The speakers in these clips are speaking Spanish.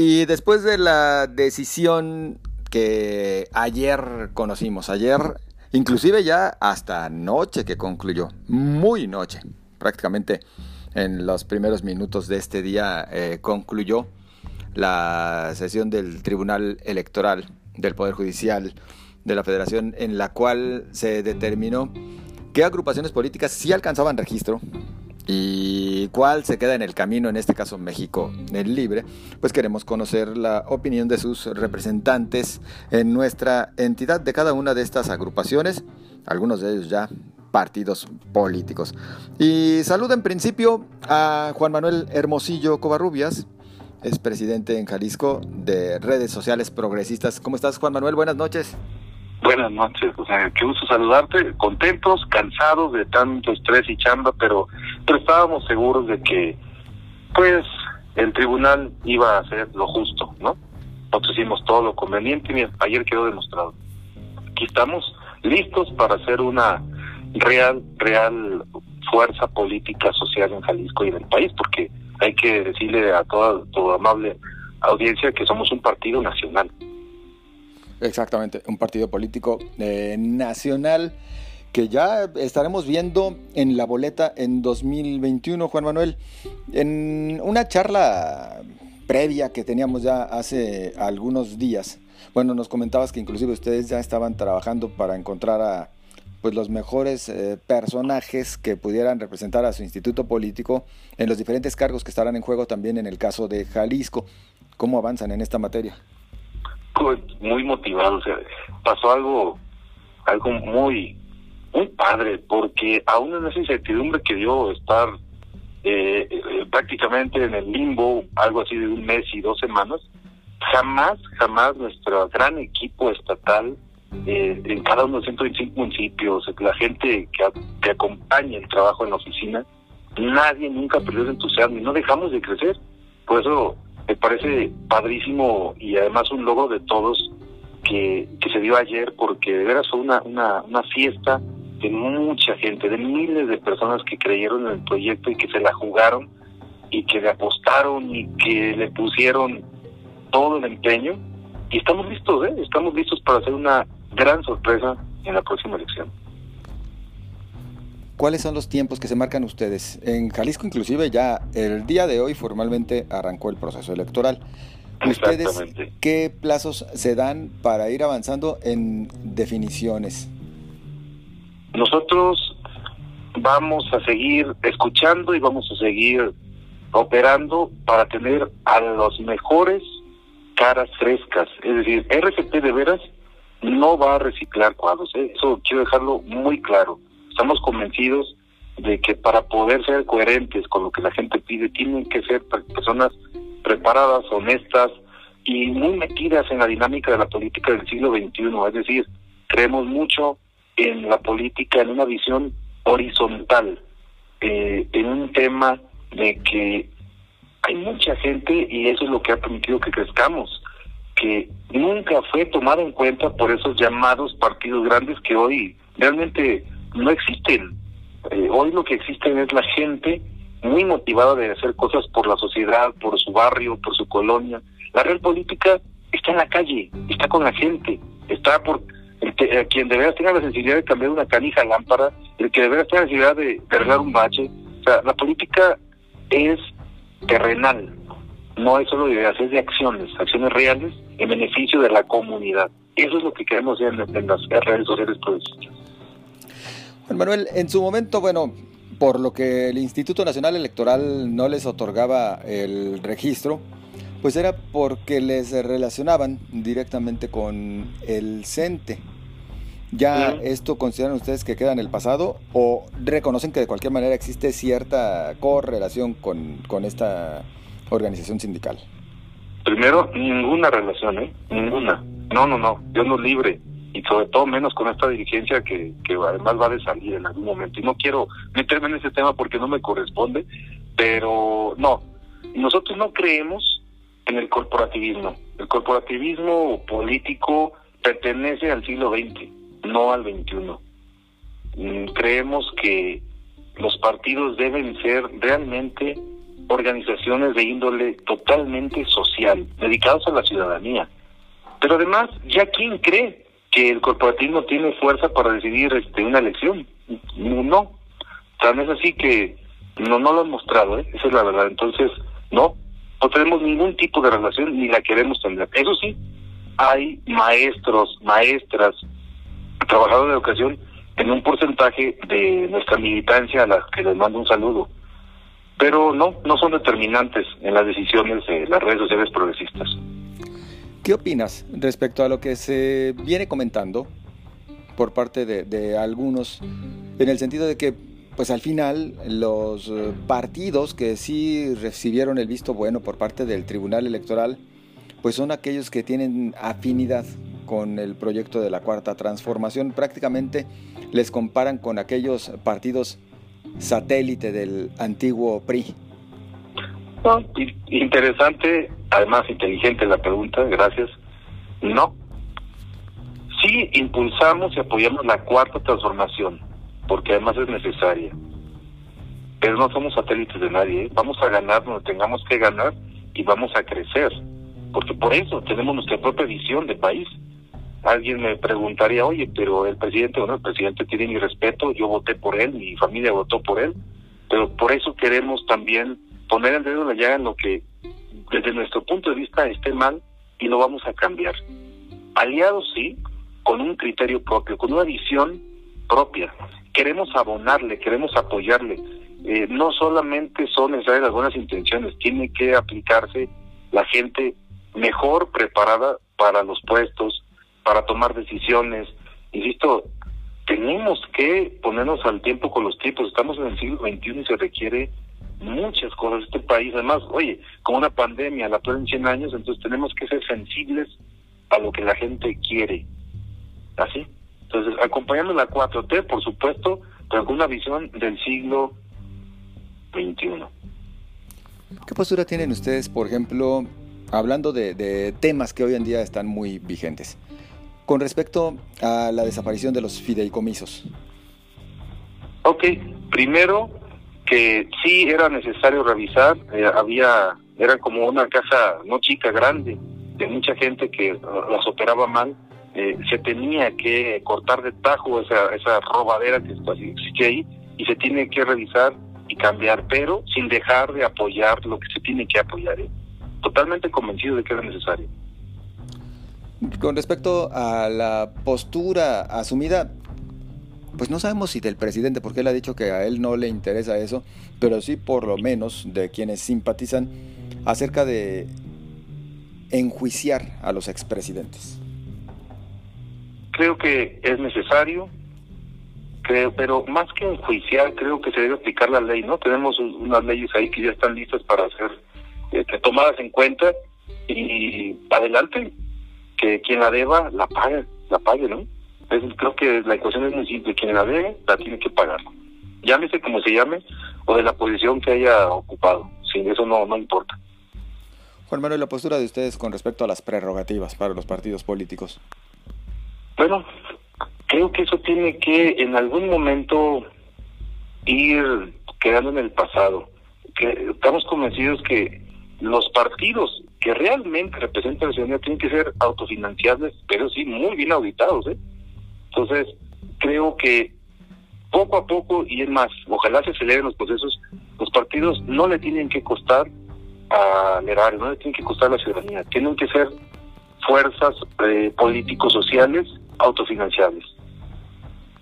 Y después de la decisión que ayer conocimos, ayer inclusive ya hasta noche que concluyó, muy noche, prácticamente en los primeros minutos de este día eh, concluyó la sesión del Tribunal Electoral del Poder Judicial de la Federación en la cual se determinó qué agrupaciones políticas sí alcanzaban registro y cuál se queda en el camino, en este caso México el Libre, pues queremos conocer la opinión de sus representantes en nuestra entidad de cada una de estas agrupaciones, algunos de ellos ya partidos políticos. Y saludo en principio a Juan Manuel Hermosillo Covarrubias, es presidente en Jalisco de redes sociales progresistas. ¿Cómo estás Juan Manuel? Buenas noches. Buenas noches, o sea, qué gusto saludarte, contentos, cansados de tanto estrés y chamba, pero, pero estábamos seguros de que, pues, el tribunal iba a hacer lo justo, ¿no? Nosotros hicimos todo lo conveniente y ayer quedó demostrado. Aquí estamos listos para hacer una real, real fuerza política social en Jalisco y en el país, porque hay que decirle a toda tu amable audiencia que somos un partido nacional. Exactamente, un partido político eh, nacional que ya estaremos viendo en la boleta en 2021, Juan Manuel. En una charla previa que teníamos ya hace algunos días, bueno, nos comentabas que inclusive ustedes ya estaban trabajando para encontrar a pues los mejores eh, personajes que pudieran representar a su instituto político en los diferentes cargos que estarán en juego también en el caso de Jalisco. ¿Cómo avanzan en esta materia? muy motivado, o sea, pasó algo, algo muy, muy padre, porque aún en esa incertidumbre que dio estar eh, eh, prácticamente en el limbo, algo así de un mes y dos semanas, jamás, jamás nuestro gran equipo estatal, eh, en cada uno de los 125 municipios, la gente que, que acompaña el trabajo en la oficina, nadie nunca perdió el entusiasmo y no dejamos de crecer. Por eso me parece padrísimo y además un logro de todos que, que se dio ayer porque de veras fue una, una, una fiesta de mucha gente, de miles de personas que creyeron en el proyecto y que se la jugaron y que le apostaron y que le pusieron todo el empeño y estamos listos, ¿eh? estamos listos para hacer una gran sorpresa en la próxima elección. ¿Cuáles son los tiempos que se marcan ustedes? En Jalisco inclusive ya el día de hoy formalmente arrancó el proceso electoral. ¿Ustedes qué plazos se dan para ir avanzando en definiciones? Nosotros vamos a seguir escuchando y vamos a seguir operando para tener a los mejores caras frescas. Es decir, RCP de veras no va a reciclar cuadros. ¿eh? Eso quiero dejarlo muy claro estamos convencidos de que para poder ser coherentes con lo que la gente pide, tienen que ser personas preparadas, honestas y muy metidas en la dinámica de la política del siglo XXI. Es decir, creemos mucho en la política, en una visión horizontal, eh, en un tema de que hay mucha gente y eso es lo que ha permitido que crezcamos, que nunca fue tomado en cuenta por esos llamados partidos grandes que hoy realmente no existen. Eh, hoy lo que existen es la gente muy motivada de hacer cosas por la sociedad, por su barrio, por su colonia. La real política está en la calle, está con la gente, está por el que, quien debería tener la sensibilidad de cambiar una canija lámpara, el que debería tener la sensibilidad de, de un bache. O sea, la política es terrenal, no es solo de ideas, es de acciones, acciones reales en beneficio de la comunidad. Eso es lo que queremos ver en, las redes sociales progresistas. Juan Manuel, en su momento, bueno, por lo que el Instituto Nacional Electoral no les otorgaba el registro, pues era porque les relacionaban directamente con el CENTE. ¿Ya esto consideran ustedes que queda en el pasado o reconocen que de cualquier manera existe cierta correlación con, con esta organización sindical? Primero, ninguna relación, ¿eh? Ninguna. No, no, no. Dios nos libre y sobre todo menos con esta dirigencia que, que además va de salir en algún momento. Y no quiero meterme en ese tema porque no me corresponde, pero no, nosotros no creemos en el corporativismo. El corporativismo político pertenece al siglo XX, no al XXI. Mm, creemos que los partidos deben ser realmente organizaciones de índole totalmente social, dedicados a la ciudadanía. Pero además, ¿ya quién cree que el corporativismo tiene fuerza para decidir este, una elección? No. Tan es así que no, no lo han mostrado, ¿eh? esa es la verdad. Entonces, no, no tenemos ningún tipo de relación ni la queremos tener. Eso sí, hay maestros, maestras, trabajadores de educación en un porcentaje de nuestra militancia a las que les mando un saludo. Pero no, no son determinantes en las decisiones de las redes sociales progresistas. ¿Qué opinas respecto a lo que se viene comentando por parte de, de algunos en el sentido de que pues al final los eh, partidos que sí recibieron el visto bueno por parte del Tribunal Electoral, pues son aquellos que tienen afinidad con el proyecto de la Cuarta Transformación. Prácticamente les comparan con aquellos partidos satélite del antiguo PRI. interesante, además inteligente la pregunta, gracias. No. Sí impulsamos y apoyamos la Cuarta Transformación porque además es necesaria. Pero no somos satélites de nadie, ¿eh? vamos a ganar donde tengamos que ganar y vamos a crecer, porque por eso tenemos nuestra propia visión de país. Alguien me preguntaría, oye, pero el presidente, bueno, el presidente tiene mi respeto, yo voté por él, mi familia votó por él, pero por eso queremos también poner el dedo en la llaga en lo que desde nuestro punto de vista esté mal y lo vamos a cambiar. Aliados sí, con un criterio propio, con una visión propia queremos abonarle, queremos apoyarle. Eh, no solamente son necesarias las buenas intenciones, tiene que aplicarse la gente mejor preparada para los puestos, para tomar decisiones. Insisto, tenemos que ponernos al tiempo con los tiempos. Estamos en el siglo XXI y se requiere muchas cosas. Este país, además, oye, como una pandemia, la tuve en 100 años, entonces tenemos que ser sensibles a lo que la gente quiere. ¿Así? Entonces, acompañando la 4T, por supuesto, pero con una visión del siglo XXI. ¿Qué postura tienen ustedes, por ejemplo, hablando de, temas que hoy en día están muy vigentes, con respecto a la desaparición de los fideicomisos? Ok, primero que sí era necesario revisar, eh, había, era como una casa no chica, grande, de mucha gente que las operaba mal, eh, se tenía que cortar de tajo esa, esa robadera que existe ahí y se tiene que revisar y cambiar, pero sin dejar de apoyar lo que se tiene que apoyar. ¿eh? Totalmente convencido de que era necesario. Con respecto a la postura asumida, pues no sabemos si del presidente, porque él ha dicho que a él no le interesa eso, pero sí por lo menos de quienes simpatizan acerca de enjuiciar a los expresidentes creo que es necesario, creo, pero más que enjuiciar, creo que se debe aplicar la ley, ¿no? Tenemos unas leyes ahí que ya están listas para ser este, tomadas en cuenta y adelante, que quien la deba, la pague, la pague, ¿no? creo que la ecuación es muy simple, quien la debe, la tiene que pagar. Llámese como se llame, o de la posición que haya ocupado, sin eso no, no importa. Juan Manuel, la postura de ustedes con respecto a las prerrogativas para los partidos políticos. Bueno, creo que eso tiene que en algún momento ir quedando en el pasado. Que estamos convencidos que los partidos que realmente representan la ciudadanía tienen que ser autofinanciables, pero sí muy bien auditados. ¿eh? Entonces, creo que poco a poco, y es más, ojalá se aceleren los procesos, los partidos no le tienen que costar al erario, no le tienen que costar a la ciudadanía, tienen que ser fuerzas eh, políticos sociales autofinanciables.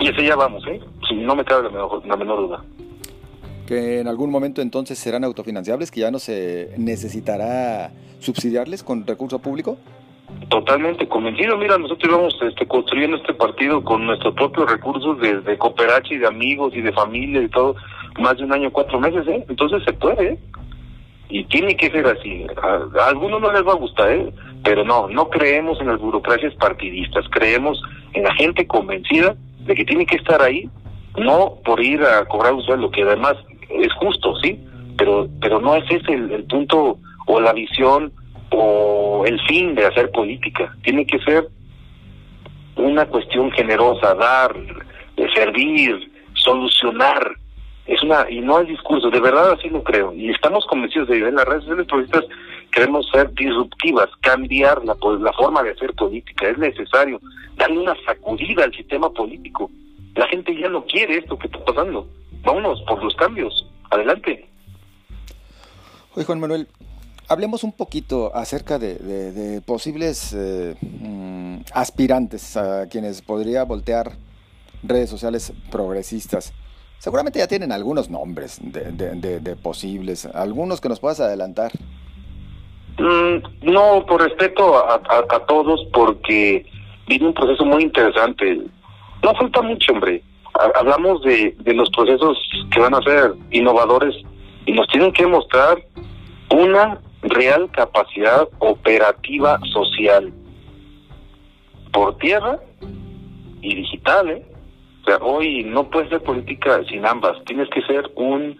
Y ese ya vamos, ¿eh? Si no me cabe la menor, la menor duda. Que en algún momento entonces serán autofinanciables, que ya no se necesitará subsidiarles con recurso público. Totalmente convencido. Mira, nosotros íbamos este, construyendo este partido con nuestros propios recursos de, de y de amigos y de familia y todo, más de un año, cuatro meses, ¿eh? Entonces se puede, ¿eh? Y tiene que ser así. A, algunos no les va a gustar, ¿eh? Pero no, no creemos en las burocracias partidistas, creemos en la gente convencida de que tiene que estar ahí, no por ir a cobrar un sueldo, que además es justo, sí, pero, pero no es ese el, punto o la visión o el fin de hacer política. Tiene que ser una cuestión generosa, dar, servir, solucionar, Es una, y no hay discurso, de verdad así lo creo. Y estamos convencidos de que en las redes sociales progresistas queremos ser disruptivas, cambiar la, pues, la forma de hacer política. Es necesario darle una sacudida al sistema político. La gente ya no quiere esto que está pasando. Vámonos por los cambios. Adelante. Oye, Juan Manuel, hablemos un poquito acerca de, posibles eh, mm, aspirantes a quienes podría voltear redes sociales progresistas. Seguramente ya tienen algunos nombres de, posibles, algunos que nos puedas adelantar. Mm, no, por respeto a, todos, porque viene un proceso muy interesante. No falta mucho, hombre. Hablamos de, de los procesos que van a ser innovadores y nos tienen que mostrar una real capacidad operativa social por tierra y digital, ¿eh? O sea, hoy no puedes ser política sin ambas. Tienes que ser un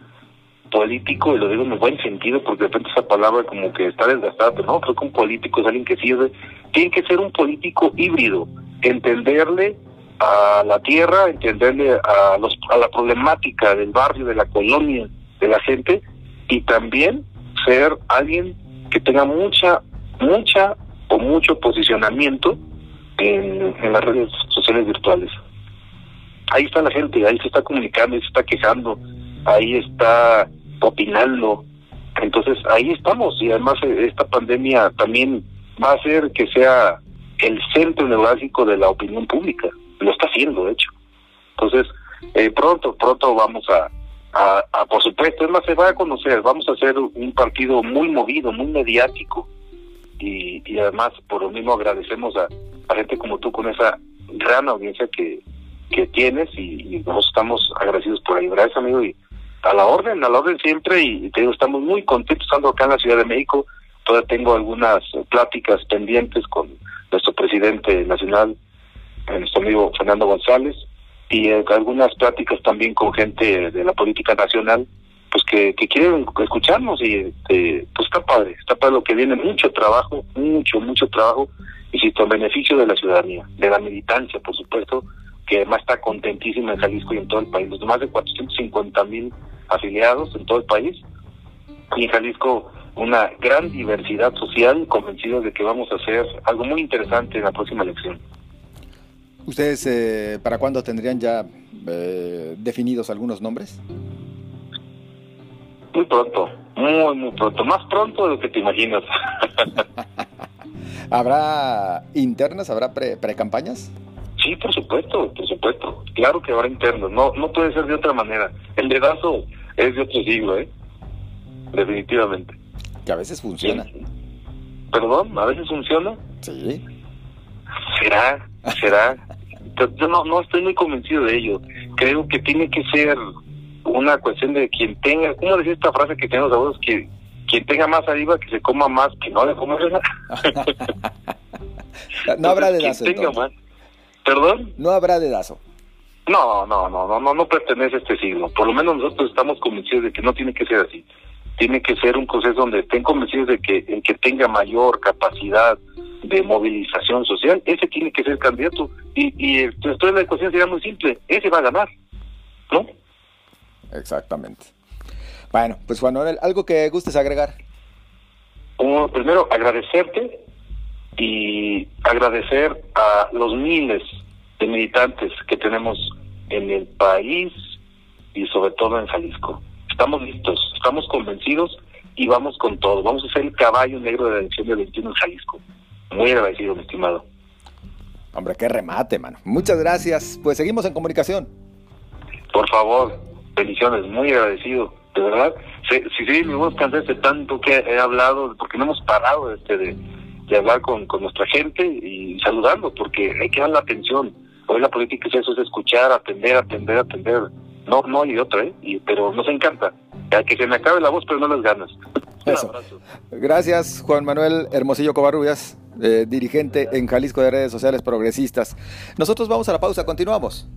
político, y lo digo en un buen sentido, porque de repente esa palabra como que está desgastada, pero no, creo que un político es alguien que sirve. Tiene que ser un político híbrido, entenderle a la tierra, entenderle a, los, a la problemática del barrio, de la colonia, de la gente, y también ser alguien que tenga mucha, mucha o mucho posicionamiento en, en las redes sociales virtuales. Ahí está la gente, ahí se está comunicando, ahí se está quejando, ahí está opinando. Entonces ahí estamos y además eh, esta pandemia también va a hacer que sea el centro neurálgico de la opinión pública. Lo está haciendo, de hecho. Entonces, eh, pronto, pronto vamos a, a, por supuesto, es más, se va a conocer, vamos a hacer un partido muy movido, muy mediático, y, y además por lo mismo agradecemos a, a gente como tú con esa gran audiencia que, que tienes y, nosotros estamos agradecidos por ahí. Gracias, amigo, y a la orden, a la orden siempre, y te digo, estamos muy contentos estando acá en la Ciudad de México. Todavía tengo algunas pláticas pendientes con nuestro presidente nacional, nuestro amigo Fernando González, y eh, algunas pláticas también con gente de la política nacional pues que, que quieren escucharnos y este, pues está padre, está padre lo que viene, mucho trabajo, mucho, mucho trabajo, y en beneficio de la ciudadanía, de la militancia, por supuesto, que además está contentísima en Jalisco y en todo el país, los más de 450 mil afiliados en todo el país, y en Jalisco una gran diversidad social, convencidos de que vamos a hacer algo muy interesante en la próxima elección. ¿Ustedes eh, para cuándo tendrían ya eh, definidos algunos nombres? Muy pronto, muy, muy pronto. Más pronto de lo que te imaginas. ¿Habrá internas? ¿Habrá pre-campañas? Sí, por supuesto, por supuesto. Claro que habrá internos. No, no puede ser de otra manera. El dedazo es de otro siglo, ¿eh? Definitivamente. Que a veces funciona. ¿Perdón? ¿A veces funciona? Sí. ¿Será? ¿Será? Yo no, no estoy muy convencido de ello. Creo que tiene que ser una cuestión de quien tenga, ¿cómo decía esta frase que tenemos abuelos? Que quien tenga más arriba, que se coma más, que no le coma no habrá dedazo. Quien tenga más. ¿Perdón? No habrá dedazo. No, no, no, no, no, no pertenece a este siglo. Por lo menos nosotros estamos convencidos de que no tiene que ser así. Tiene que ser un proceso donde estén convencidos de que el que tenga mayor capacidad de movilización social, ese tiene que ser candidato. Y, y entonces la ecuación sería muy simple, ese va a ganar, ¿no? Exactamente. Bueno, pues Juan Manuel, ¿algo que gustes agregar? primero, agradecerte y agradecer a los miles de militantes que tenemos en el país y sobre todo en Jalisco. Estamos listos, estamos convencidos y vamos con todo. Vamos a ser el caballo negro de la elección del 21 en Jalisco. Muy agradecido, mi estimado. Hombre, qué remate, mano. Muchas gracias. Pues seguimos en comunicación. Por favor, bendiciones, muy agradecido. De verdad, si sí, sí, me voy a de tanto que he hablado, porque no hemos parado este de, de hablar con, con nuestra gente y saludando, porque hay que dar la atención. Hoy la política es eso, es escuchar, atender, atender, atender. No, no hay otra, ¿eh? Y, pero nos encanta. Que se me acabe la voz, pero no las ganas. Eso. Gracias, Juan Manuel Hermosillo Covarrubias, eh, dirigente en Jalisco de Redes Sociales Progresistas. Nosotros vamos a la pausa, continuamos.